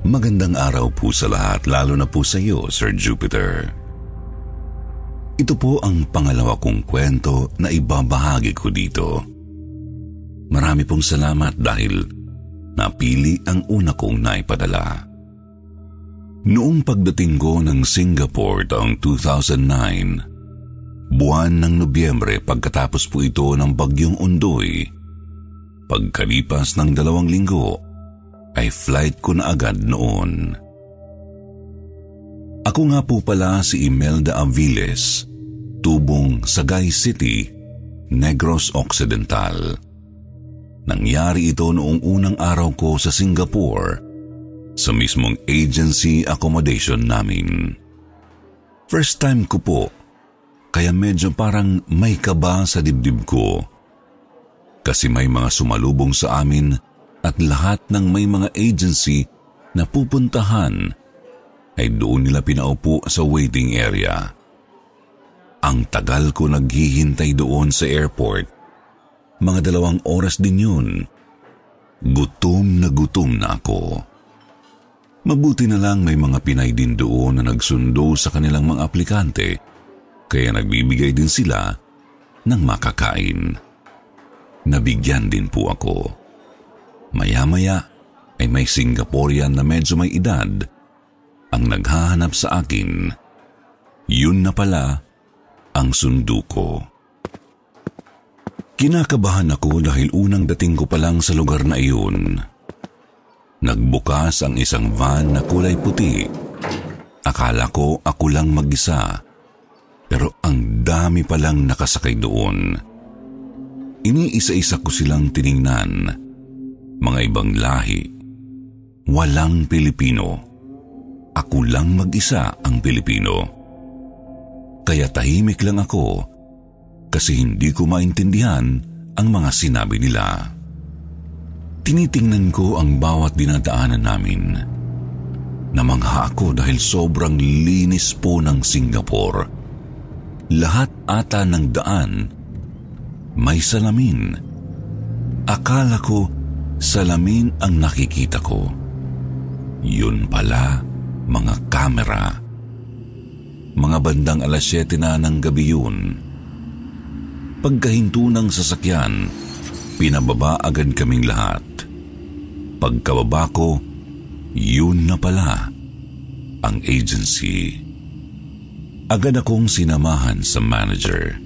Magandang araw po sa lahat, lalo na po sa iyo, Sir Jupiter. Ito po ang pangalawa kong kwento na ibabahagi ko dito. Marami pong salamat dahil napili ang una kong naipadala. Noong pagdating ko ng Singapore taong 2009, buwan ng Nobyembre pagkatapos po ito ng bagyong undoy, pagkalipas ng dalawang linggo, ay flight ko na agad noon. Ako nga po pala si Imelda Aviles, tubong Sagay City, Negros Occidental. Nangyari ito noong unang araw ko sa Singapore sa mismong agency accommodation namin. First time ko po, kaya medyo parang may kaba sa dibdib ko. Kasi may mga sumalubong sa amin at lahat ng may mga agency na pupuntahan ay doon nila pinaupo sa waiting area. Ang tagal ko naghihintay doon sa airport. Mga dalawang oras din yun. Gutom na gutom na ako. Mabuti na lang may mga Pinay din doon na nagsundo sa kanilang mga aplikante kaya nagbibigay din sila ng makakain. Nabigyan din po ako. Maya-maya ay may Singaporean na medyo may edad ang naghahanap sa akin. Yun na pala ang sundo ko. Kinakabahan ako dahil unang dating ko pa lang sa lugar na iyon. Nagbukas ang isang van na kulay puti. Akala ko ako lang mag-isa. Pero ang dami palang nakasakay doon. Iniisa-isa ko silang tiningnan. Mga ibang lahi. Walang Pilipino. Ako lang mag-isa ang Pilipino. Kaya tahimik lang ako kasi hindi ko maintindihan ang mga sinabi nila. Tinitingnan ko ang bawat dinadaanan namin. Namangha ako dahil sobrang linis po ng Singapore. Lahat ata ng daan may salamin. Akala ko salamin ang nakikita ko. Yun pala, mga kamera. Mga bandang alas 7 na ng gabi yun. Pagkahinto ng sasakyan, pinababa agad kaming lahat. Pagkababa ko, yun na pala ang agency. Agad akong sinamahan sa manager.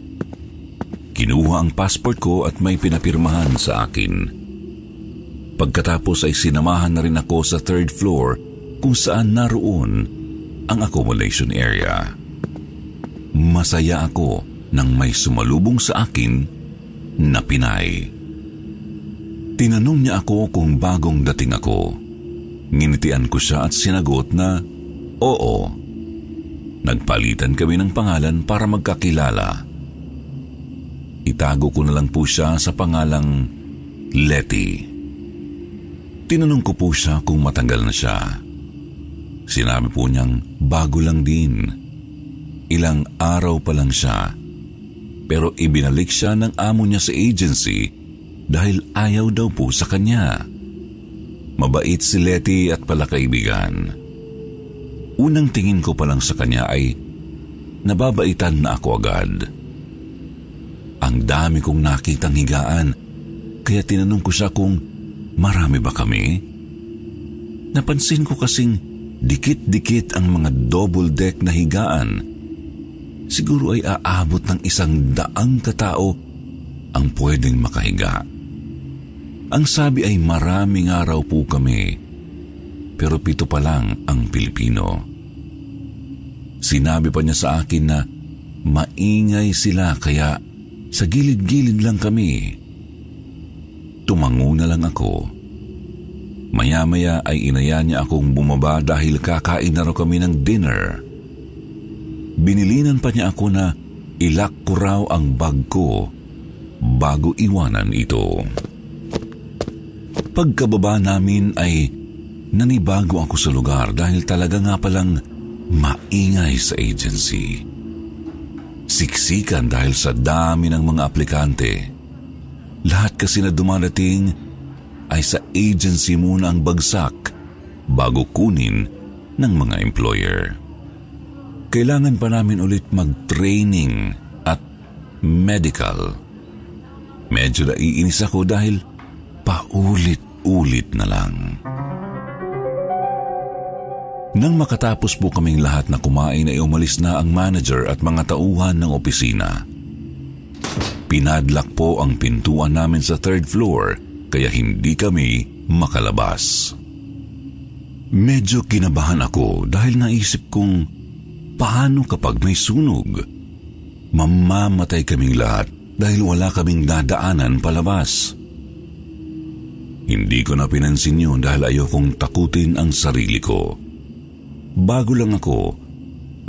Kinuha ang passport ko at may pinapirmahan sa akin. Pagkatapos ay sinamahan na rin ako sa third floor kung saan naroon ang accommodation area. Masaya ako nang may sumalubong sa akin na Pinay. Tinanong niya ako kung bagong dating ako. Nginitian ko siya at sinagot na oo. Nagpalitan kami ng pangalan para magkakilala. Itago ko na lang po siya sa pangalang Letty. Tinanong ko po siya kung matanggal na siya. Sinabi po niyang bago lang din. Ilang araw pa lang siya. Pero ibinalik siya ng amo niya sa agency dahil ayaw daw po sa kanya. Mabait si Letty at pala kaibigan. Unang tingin ko pa lang sa kanya ay nababaitan na ako agad. Ang dami kong nakitang higaan kaya tinanong ko siya kung marami ba kami? Napansin ko kasing dikit-dikit ang mga double deck na higaan. Siguro ay aabot ng isang daang katao ang pwedeng makahiga. Ang sabi ay maraming araw po kami, pero pito pa lang ang Pilipino. Sinabi pa niya sa akin na maingay sila kaya sa gilid-gilid lang kami. Tumango na lang ako. Maya-maya ay inaya niya akong bumaba dahil kakain na raw kami ng dinner. Binilinan pa niya ako na ilak ko raw ang bag ko bago iwanan ito. Pagkababa namin ay nanibago ako sa lugar dahil talaga nga palang maingay sa agency. Siksikan dahil sa dami ng mga aplikante. Lahat kasi na dumarating ay sa agency muna ang bagsak bago kunin ng mga employer. Kailangan pa namin ulit mag-training at medical. Medyo naiinis ako dahil paulit-ulit na lang. Nang makatapos po kaming lahat na kumain ay umalis na ang manager at mga tauhan ng opisina. Pinadlak po ang pintuan namin sa third floor kaya hindi kami makalabas. Medyo kinabahan ako dahil naisip kong paano kapag may sunog? Mamamatay kaming lahat dahil wala kaming dadaanan palabas. Hindi ko na pinansin yun dahil ayokong takutin ang sarili ko. Bago lang ako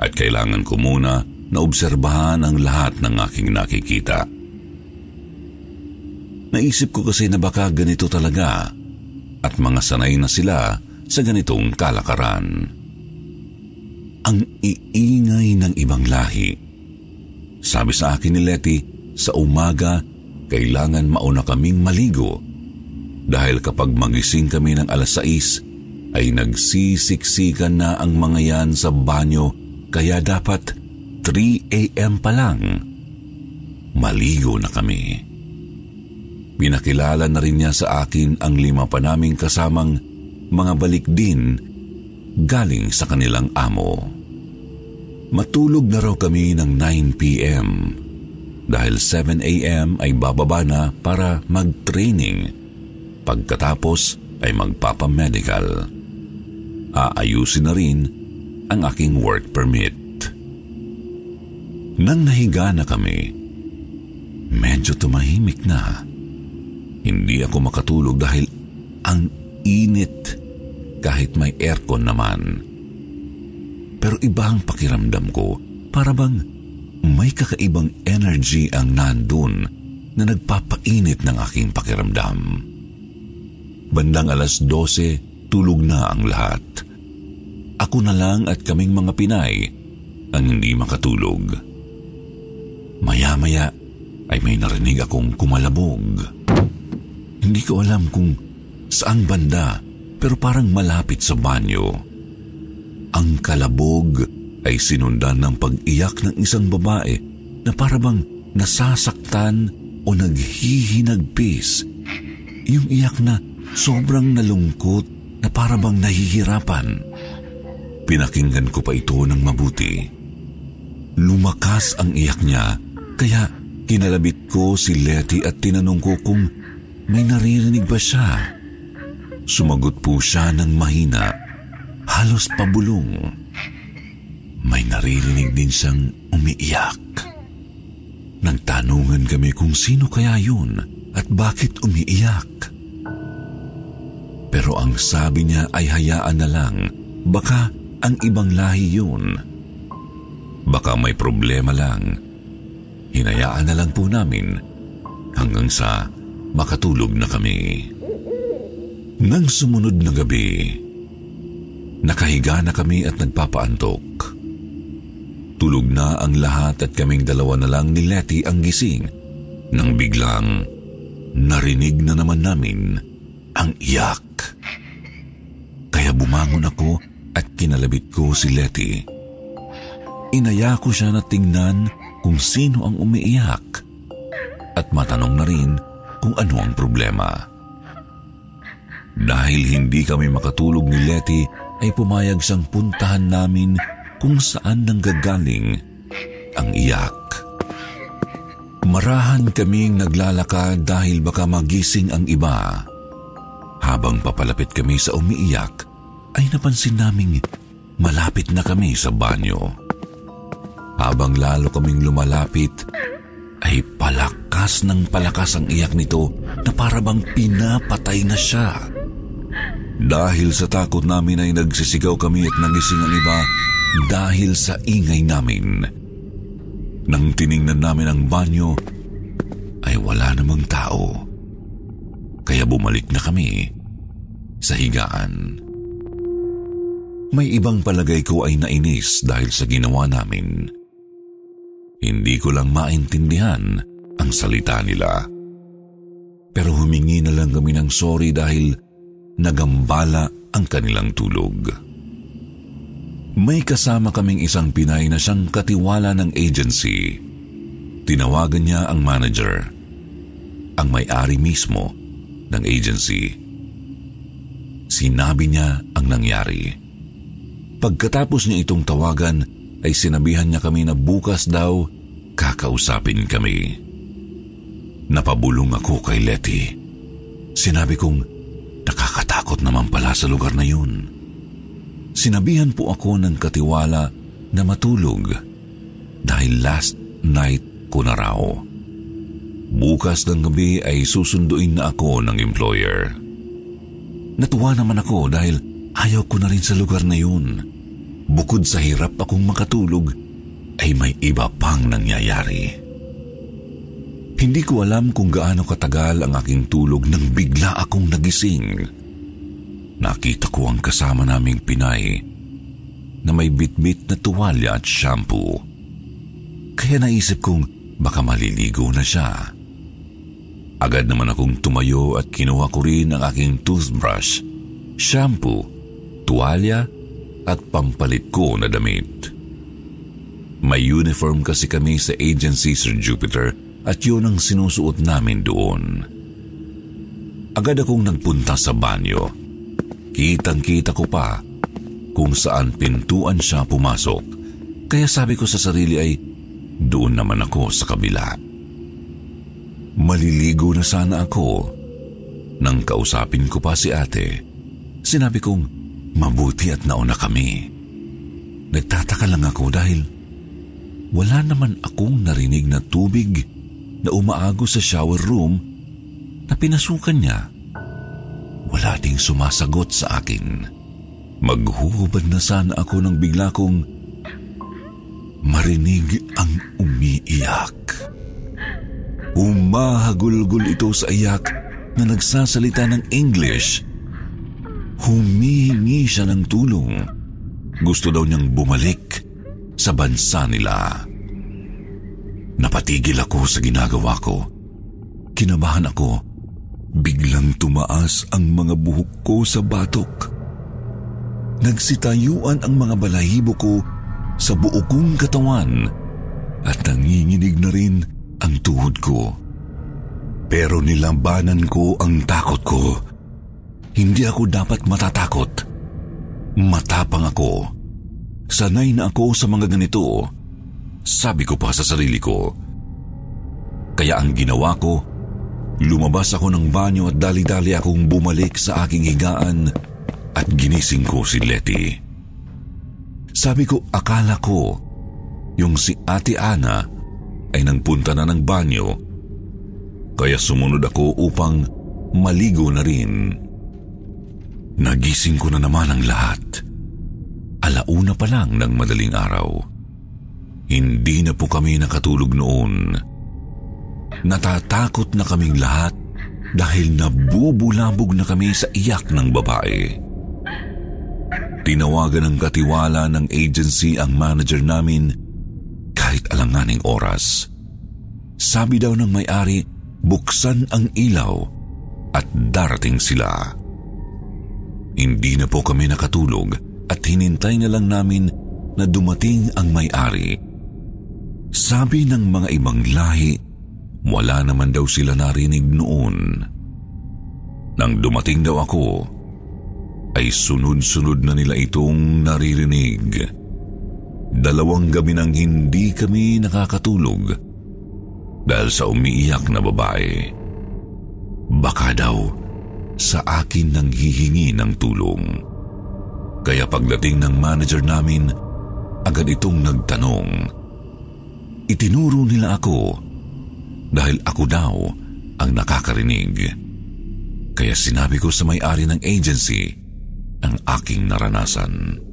at kailangan ko muna na obserbahan ang lahat ng aking nakikita. Naisip ko kasi na baka ganito talaga at mga sanay na sila sa ganitong kalakaran. Ang iingay ng ibang lahi. Sabi sa akin ni Letty, sa umaga, kailangan mauna kaming maligo dahil kapag magising kami ng alas 6, ay nagsisiksikan na ang mga yan sa banyo kaya dapat 3 a.m. pa lang. Maligo na kami. Pinakilala na rin niya sa akin ang lima pa naming kasamang mga balik din galing sa kanilang amo. Matulog na raw kami ng 9 p.m. dahil 7 a.m. ay bababa na para mag-training. Pagkatapos ay magpapamedical aayusin na rin ang aking work permit. Nang nahiga na kami, medyo tumahimik na. Hindi ako makatulog dahil ang init kahit may aircon naman. Pero iba ang pakiramdam ko para bang may kakaibang energy ang nandun na nagpapainit ng aking pakiramdam. Bandang alas 12, tulog na ang lahat. Ako na lang at kaming mga Pinay ang hindi makatulog. Maya-maya ay may narinig akong kumalabog. Hindi ko alam kung saan banda pero parang malapit sa banyo. Ang kalabog ay sinundan ng pag-iyak ng isang babae na parabang nasasaktan o naghihinagpis. Yung iyak na sobrang nalungkot na parabang nahihirapan. Pinakinggan ko pa ito ng mabuti. Lumakas ang iyak niya, kaya kinalabit ko si Letty at tinanong ko kung may naririnig ba siya. Sumagot po siya ng mahina, halos pabulong. May naririnig din siyang umiiyak. Nagtanungan kami kung sino kaya yun at bakit umiiyak. Pero ang sabi niya ay hayaan na lang, baka ang ibang lahi yun. Baka may problema lang. Hinayaan na lang po namin hanggang sa makatulog na kami. Nang sumunod na gabi, nakahiga na kami at nagpapaantok. Tulog na ang lahat at kaming dalawa na lang ni Letty ang gising nang biglang narinig na naman namin ang iyak. Kaya bumangon ako at kinalabit ko si Letty. Inaya ko siya na tingnan kung sino ang umiiyak at matanong na rin kung ano ang problema. Dahil hindi kami makatulog ni Letty ay pumayag siyang puntahan namin kung saan nanggagaling ang iyak. Marahan kaming naglalakad dahil baka magising ang iba. Habang papalapit kami sa umiiyak, ay napansin naming malapit na kami sa banyo. Habang lalo kaming lumalapit, ay palakas ng palakas ang iyak nito na parabang pinapatay na siya. Dahil sa takot namin ay nagsisigaw kami at nagising ang iba dahil sa ingay namin. Nang tiningnan namin ang banyo, ay wala namang tao. Kaya bumalik na kami sa higaan. May ibang palagay ko ay nainis dahil sa ginawa namin. Hindi ko lang maintindihan ang salita nila. Pero humingi na lang kami ng sorry dahil nagambala ang kanilang tulog. May kasama kaming isang Pinay na siyang katiwala ng agency. Tinawagan niya ang manager, ang may-ari mismo ng agency. Sinabi niya ang nangyari. Pagkatapos niya itong tawagan, ay sinabihan niya kami na bukas daw kakausapin kami. Napabulong ako kay Letty. Sinabi kong nakakatakot naman pala sa lugar na yun. Sinabihan po ako ng katiwala na matulog dahil last night ko na raw. Bukas ng gabi ay susunduin na ako ng employer. Natuwa naman ako dahil ayaw ko na rin sa lugar na yun. Bukod sa hirap akong makatulog, ay may iba pang nangyayari. Hindi ko alam kung gaano katagal ang aking tulog nang bigla akong nagising. Nakita ko ang kasama naming Pinay na may bitbit na tuwalya at shampoo. Kaya naisip kong baka maliligo na siya. Agad naman akong tumayo at kinuha ko rin ang aking toothbrush, shampoo, tuwalya at pampalit ko na damit. May uniform kasi kami sa agency Sir Jupiter at yun ang sinusuot namin doon. Agad akong nagpunta sa banyo. Kitang-kita ko pa kung saan pintuan siya pumasok. Kaya sabi ko sa sarili ay doon naman ako sa kabila. Maliligo na sana ako. Nang kausapin ko pa si ate, sinabi kong Mabuti at nauna kami. Nagtataka lang ako dahil wala naman akong narinig na tubig na umaago sa shower room na pinasukan niya. Wala ding sumasagot sa akin. Maghuhubad na sana ako nang bigla kong marinig ang umiiyak. Umahagulgul ito sa iyak na nagsasalita ng English Humihingi siya ng tulong. Gusto daw niyang bumalik sa bansa nila. Napatigil ako sa ginagawa ko. Kinabahan ako. Biglang tumaas ang mga buhok ko sa batok. Nagsitayuan ang mga balahibo ko sa buo kong katawan at nanginginig na rin ang tuhod ko. Pero nilabanan ko ang takot ko hindi ako dapat matatakot. Matapang ako. Sanay na ako sa mga ganito. Sabi ko pa sa sarili ko. Kaya ang ginawa ko, lumabas ako ng banyo at dali-dali akong bumalik sa aking higaan at ginising ko si Letty. Sabi ko akala ko yung si Ate Ana ay nangpunta na ng banyo kaya sumunod ako upang maligo na rin. Nagising ko na naman ang lahat. Alauna pa lang ng madaling araw. Hindi na po kami nakatulog noon. Natatakot na kaming lahat dahil nabubulabog na kami sa iyak ng babae. Tinawagan ng katiwala ng agency ang manager namin kahit alanganing oras. Sabi daw ng may-ari, buksan ang ilaw at darating sila. Hindi na po kami nakatulog at hinintay na lang namin na dumating ang may-ari. Sabi ng mga ibang lahi, wala naman daw sila narinig noon. Nang dumating daw ako, ay sunod-sunod na nila itong naririnig. Dalawang gabi nang hindi kami nakakatulog dahil sa umiiyak na babae. Baka daw sa akin nang hihingi ng tulong. Kaya pagdating ng manager namin, agad itong nagtanong. Itinuro nila ako dahil ako daw ang nakakarinig. Kaya sinabi ko sa may-ari ng agency ang aking naranasan.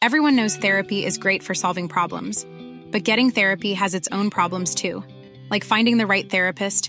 Everyone knows therapy is great for solving problems, but getting therapy has its own problems too, like finding the right therapist,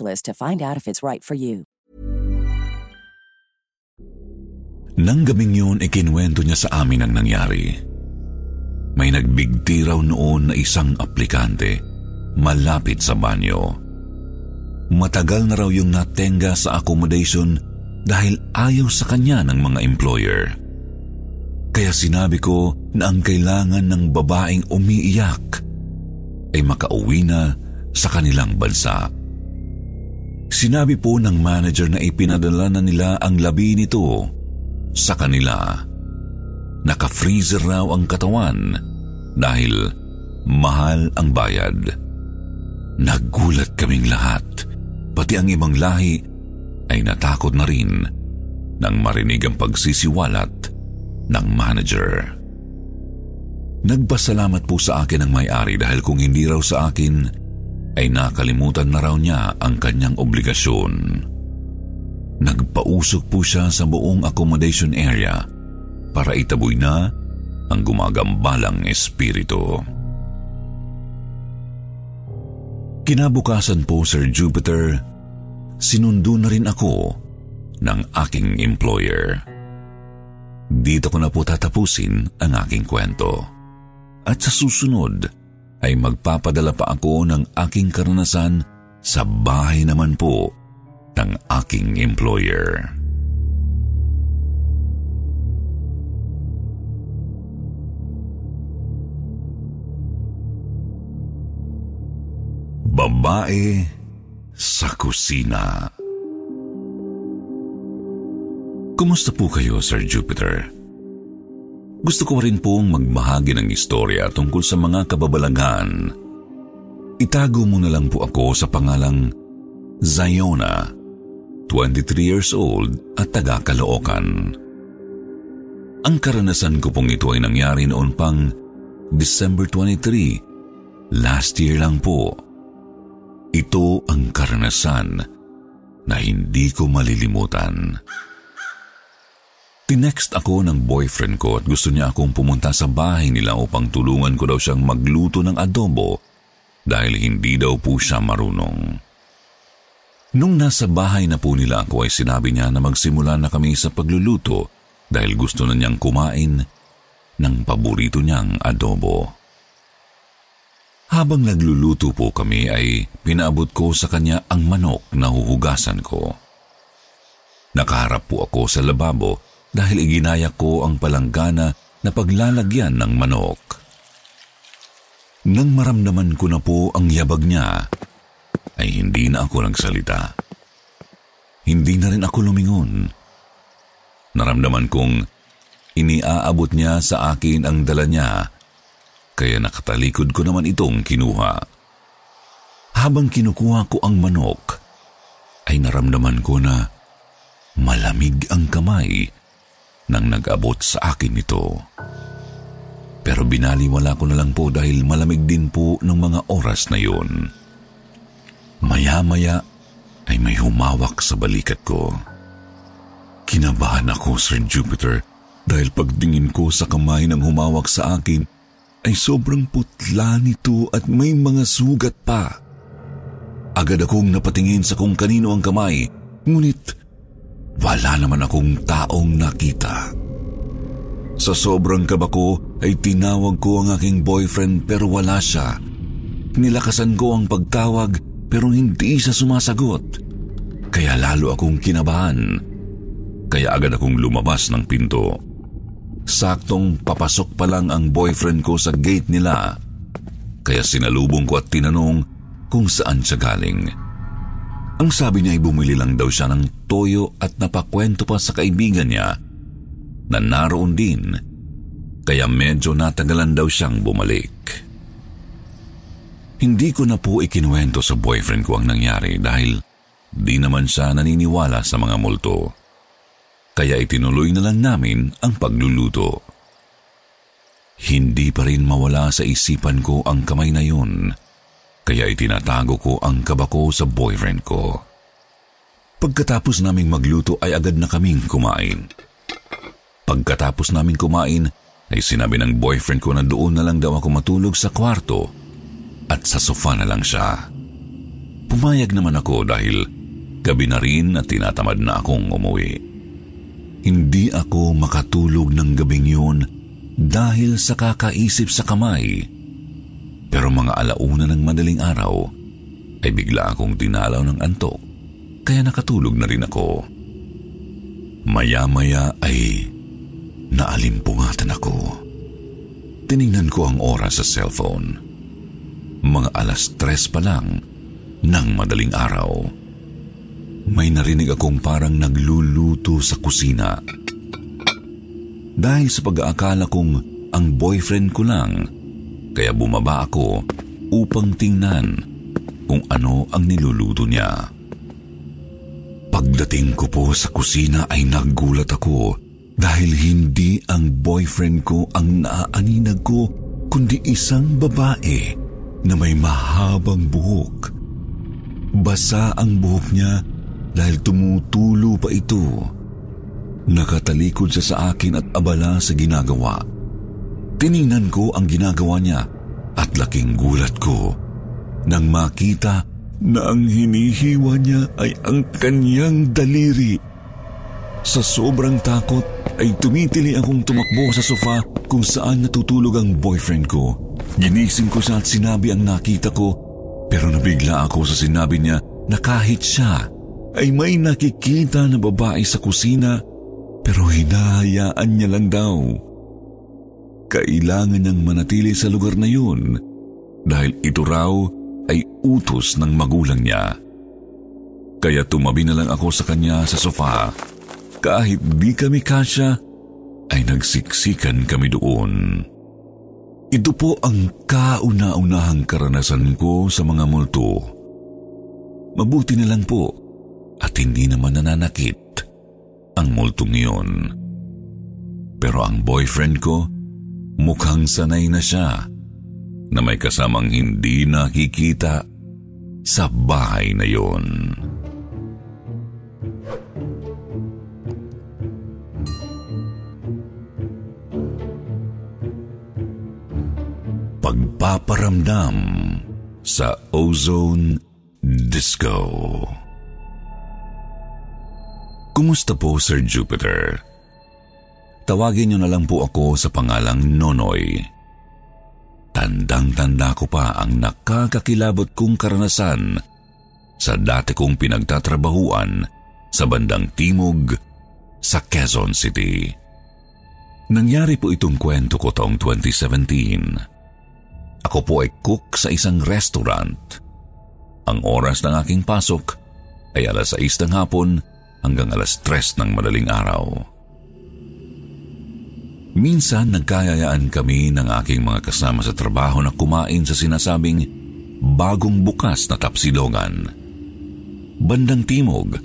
to find out if it's right for you. Nang gabing yun, ikinwento niya sa amin ang nangyari. May nagbigti raw noon na isang aplikante malapit sa banyo. Matagal na raw yung natenga sa accommodation dahil ayaw sa kanya ng mga employer. Kaya sinabi ko na ang kailangan ng babaeng umiiyak ay makauwi na sa kanilang bansa. Sinabi po ng manager na ipinadala na nila ang labi nito sa kanila. Naka-freezer raw ang katawan dahil mahal ang bayad. Nagulat kaming lahat, pati ang ibang lahi ay natakot na rin nang marinig ang pagsisiwalat ng manager. Nagpasalamat po sa akin ang may-ari dahil kung hindi raw sa akin, ay nakalimutan na raw niya ang kanyang obligasyon. Nagpausok po siya sa buong accommodation area para itaboy na ang gumagambalang espiritu. Kinabukasan po, Sir Jupiter, sinundo na rin ako ng aking employer. Dito ko na po tatapusin ang aking kwento. At sa susunod, ay magpapadala pa ako ng aking karanasan sa bahay naman po ng aking employer. Babae sa kusina. Kumusta po kayo, Sir Jupiter? Gusto ko rin pong magbahagi ng istorya tungkol sa mga kababalaghan. Itago mo na lang po ako sa pangalang Zayona, 23 years old at taga Caloocan. Ang karanasan ko pong ito ay nangyari noon pang December 23, last year lang po. Ito ang karanasan na hindi ko malilimutan. Tinext ako ng boyfriend ko at gusto niya akong pumunta sa bahay nila upang tulungan ko daw siyang magluto ng adobo dahil hindi daw po siya marunong. Nung nasa bahay na po nila ako ay sinabi niya na magsimula na kami sa pagluluto dahil gusto na niyang kumain ng paborito niyang adobo. Habang nagluluto po kami ay pinaabot ko sa kanya ang manok na huhugasan ko. Nakaharap po ako sa lababo dahil iginaya ko ang palanggana na paglalagyan ng manok. Nang maramdaman ko na po ang yabag niya, ay hindi na ako nagsalita. Hindi na rin ako lumingon. Naramdaman kong iniaabot niya sa akin ang dala niya, kaya nakatalikod ko naman itong kinuha. Habang kinukuha ko ang manok, ay naramdaman ko na malamig ang kamay nang nag-abot sa akin ito. Pero binaliwala ko na lang po dahil malamig din po ng mga oras na yun. Maya-maya ay may humawak sa balikat ko. Kinabahan ako, Sir Jupiter, dahil pagtingin ko sa kamay ng humawak sa akin ay sobrang putla nito at may mga sugat pa. Agad akong napatingin sa kung kanino ang kamay, ngunit wala naman akong taong nakita. Sa sobrang kaba ko ay tinawag ko ang aking boyfriend pero wala siya. Nilakasan ko ang pagtawag pero hindi siya sumasagot. Kaya lalo akong kinabahan. Kaya agad akong lumabas ng pinto. Saktong papasok pa lang ang boyfriend ko sa gate nila. Kaya sinalubong ko at tinanong kung saan siya galing. Ang sabi niya ay bumili lang daw siya ng toyo at napakwento pa sa kaibigan niya na naroon din kaya medyo natagalan daw siyang bumalik. Hindi ko na po ikinuwento sa boyfriend ko ang nangyari dahil di naman siya naniniwala sa mga multo. Kaya itinuloy na lang namin ang pagluluto. Hindi pa rin mawala sa isipan ko ang kamay na yun kaya itinatago ko ang kabako sa boyfriend ko. Pagkatapos naming magluto ay agad na kaming kumain. Pagkatapos naming kumain ay sinabi ng boyfriend ko na doon na lang daw ako matulog sa kwarto at sa sofa na lang siya. Pumayag naman ako dahil gabi na rin at tinatamad na akong umuwi. Hindi ako makatulog ng gabing yun dahil sa kakaisip sa kamay pero mga alauna ng madaling araw ay bigla akong dinalaw ng antok kaya nakatulog na rin ako. Maya-maya ay naalimpungatan ako. Tiningnan ko ang oras sa cellphone. Mga alas tres pa lang ng madaling araw. May narinig akong parang nagluluto sa kusina. Dahil sa pag-aakala kong ang boyfriend ko lang kaya bumaba ako upang tingnan kung ano ang niluluto niya. Pagdating ko po sa kusina ay naggulat ako dahil hindi ang boyfriend ko ang naaaninag ko kundi isang babae na may mahabang buhok. Basa ang buhok niya dahil tumutulo pa ito. Nakatalikod siya sa akin at abala sa ginagawa. Tiningnan ko ang ginagawa niya at laking gulat ko nang makita na ang hinihiwa niya ay ang kanyang daliri. Sa sobrang takot ay tumitili akong tumakbo sa sofa kung saan natutulog ang boyfriend ko. Ginising ko siya at sinabi ang nakita ko pero nabigla ako sa sinabi niya na kahit siya ay may nakikita na babae sa kusina pero hinahayaan niya lang daw kailangan niyang manatili sa lugar na yun dahil ito raw ay utos ng magulang niya. Kaya tumabi na lang ako sa kanya sa sofa. Kahit di kami kasya, ay nagsiksikan kami doon. Ito po ang kauna-unahang karanasan ko sa mga multo. Mabuti na lang po at hindi naman nananakit ang multong iyon. Pero ang boyfriend ko, Mukhang sanay na siya na may kasamang hindi nakikita sa bahay na yon. Pagpaparamdam sa Ozone Disco. Kumusta po, Sir Jupiter? Tawagin niyo na lang po ako sa pangalang Nonoy. Tandang-tanda ko pa ang nakakakilabot kong karanasan sa dati kong pinagtatrabahuan sa bandang Timog sa Quezon City. Nangyari po itong kwento ko taong 2017. Ako po ay cook sa isang restaurant. Ang oras ng aking pasok ay alas 6 ng hapon hanggang alas 3 ng madaling araw. Minsan nagkayayaan kami ng aking mga kasama sa trabaho na kumain sa sinasabing bagong bukas na tapsilogan. Bandang timog,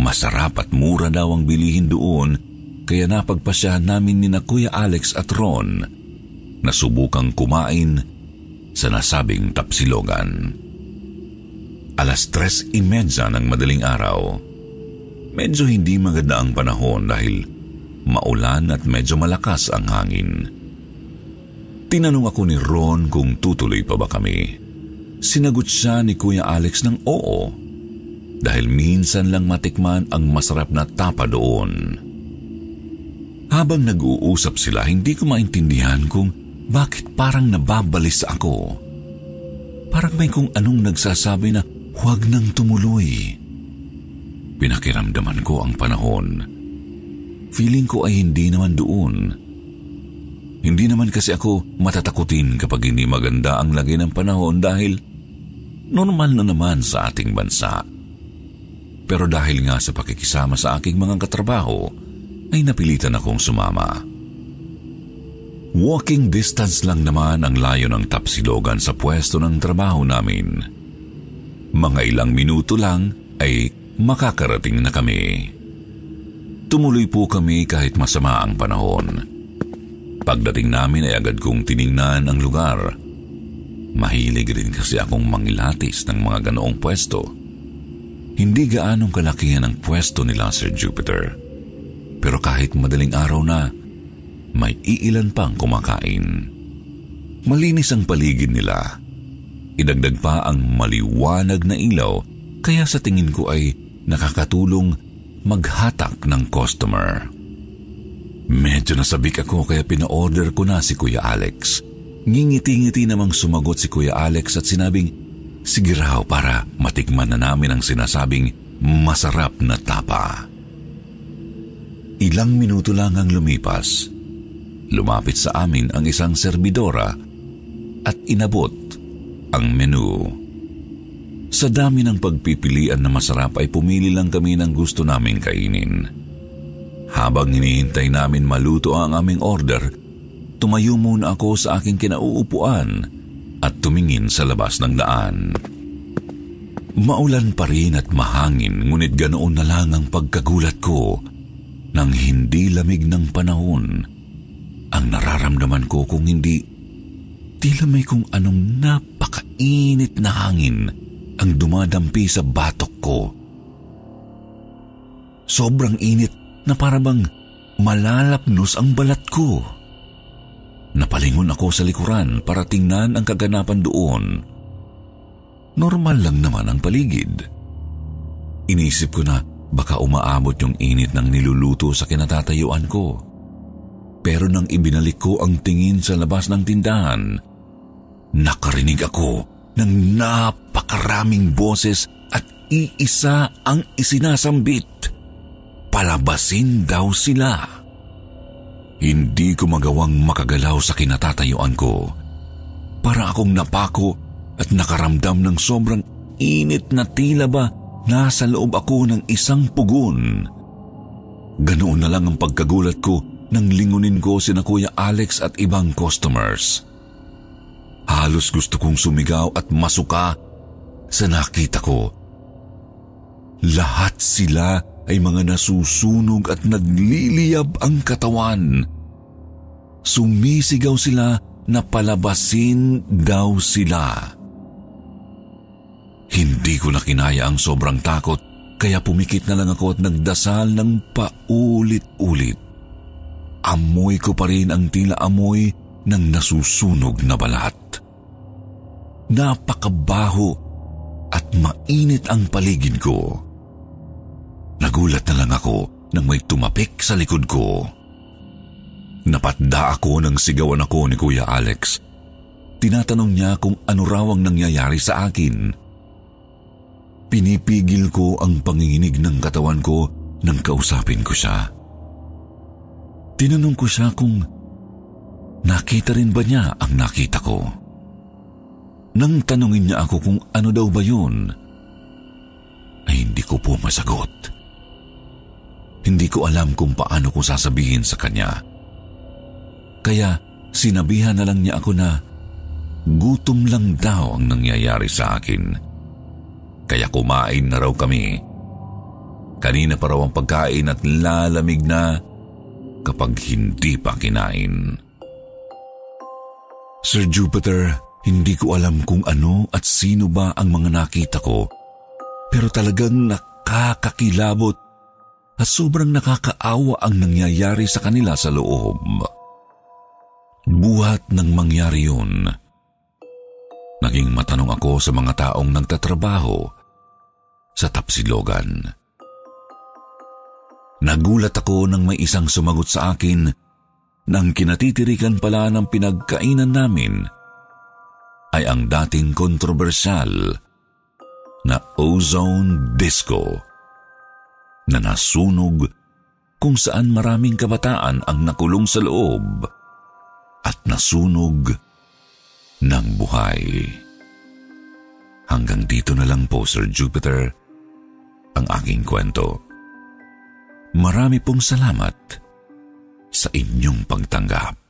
masarap at mura daw ang bilihin doon kaya napagpasyahan namin ni na Kuya Alex at Ron na subukang kumain sa nasabing tapsilogan. Alas tres imedsa ng madaling araw. Medyo hindi maganda ang panahon dahil maulan at medyo malakas ang hangin. Tinanong ako ni Ron kung tutuloy pa ba kami. Sinagot siya ni Kuya Alex ng oo dahil minsan lang matikman ang masarap na tapa doon. Habang nag-uusap sila, hindi ko maintindihan kung bakit parang nababalis ako. Parang may kung anong nagsasabi na huwag nang tumuloy. Pinakiramdaman ko ang panahon. Feeling ko ay hindi naman doon. Hindi naman kasi ako matatakutin kapag hindi maganda ang lagay ng panahon dahil normal na naman sa ating bansa. Pero dahil nga sa pakikisama sa aking mga katrabaho, ay napilitan akong sumama. Walking distance lang naman ang layo ng Tapsilogan sa pwesto ng trabaho namin. Mga ilang minuto lang ay makakarating na kami. Tumuloy po kami kahit masama ang panahon. Pagdating namin ay agad kong tiningnan ang lugar. Mahilig rin kasi akong mangilatis ng mga ganoong pwesto. Hindi gaanong kalakihan ang pwesto nila Sir Jupiter. Pero kahit madaling araw na, may iilan pang kumakain. Malinis ang paligid nila. Idagdag pa ang maliwanag na ilaw kaya sa tingin ko ay nakakatulong maghatak ng customer. Medyo nasabik ako kaya pina-order ko na si Kuya Alex. Ngingiti-ngiti namang sumagot si Kuya Alex at sinabing, Sige raw para matikman na namin ang sinasabing masarap na tapa. Ilang minuto lang ang lumipas. Lumapit sa amin ang isang serbidora at inabot ang menu. Sa dami ng pagpipilian na masarap ay pumili lang kami ng gusto naming kainin. Habang hinihintay namin maluto ang aming order, tumayo muna ako sa aking kinauupuan at tumingin sa labas ng daan. Maulan pa rin at mahangin ngunit ganoon na lang ang pagkagulat ko nang hindi lamig ng panahon. Ang nararamdaman ko kung hindi tila may kung anong napakainit na hangin ang dumadampi sa batok ko. Sobrang init na parabang malalapnos ang balat ko. Napalingon ako sa likuran para tingnan ang kaganapan doon. Normal lang naman ang paligid. Inisip ko na baka umaabot yung init ng niluluto sa kinatatayuan ko. Pero nang ibinalik ko ang tingin sa labas ng tindahan, nakarinig ako ng napakaraming boses at iisa ang isinasambit. Palabasin daw sila. Hindi ko magawang makagalaw sa kinatatayuan ko. Para akong napako at nakaramdam ng sobrang init na tila ba nasa loob ako ng isang pugon. Ganoon na lang ang pagkagulat ko nang lingunin ko si na Kuya Alex at ibang customers. Halos gusto kong sumigaw at masuka sa nakita ko. Lahat sila ay mga nasusunog at nagliliyab ang katawan. Sumisigaw sila na palabasin daw sila. Hindi ko na kinaya ang sobrang takot kaya pumikit na lang ako at nagdasal ng paulit-ulit. Amoy ko pa rin ang tila amoy ng nasusunog na balat. Napakabaho at mainit ang paligid ko. Nagulat na lang ako nang may tumapik sa likod ko. Napatda ako nang sigawan ako ni Kuya Alex. Tinatanong niya kung ano raw ang nangyayari sa akin. Pinipigil ko ang panginginig ng katawan ko nang kausapin ko siya. Tinanong ko siya kung nakita rin ba niya ang nakita ko. Nang tanungin niya ako kung ano daw ba yun, ay hindi ko po masagot. Hindi ko alam kung paano ko sasabihin sa kanya. Kaya sinabihan na lang niya ako na gutom lang daw ang nangyayari sa akin. Kaya kumain na raw kami. Kanina pa raw ang pagkain at lalamig na kapag hindi pa kinain. Sir Jupiter, hindi ko alam kung ano at sino ba ang mga nakita ko, pero talagang nakakakilabot at sobrang nakakaawa ang nangyayari sa kanila sa loob. Buhat ng mangyari yun. Naging matanong ako sa mga taong nagtatrabaho sa Tapsilogan. Nagulat ako nang may isang sumagot sa akin nang kinatitirikan pala ng pinagkainan namin ay ang dating kontrobersyal na ozone disco na nasunog kung saan maraming kabataan ang nakulong sa loob at nasunog ng buhay. Hanggang dito na lang po, Sir Jupiter, ang aking kwento. Marami pong salamat sa inyong pagtanggap.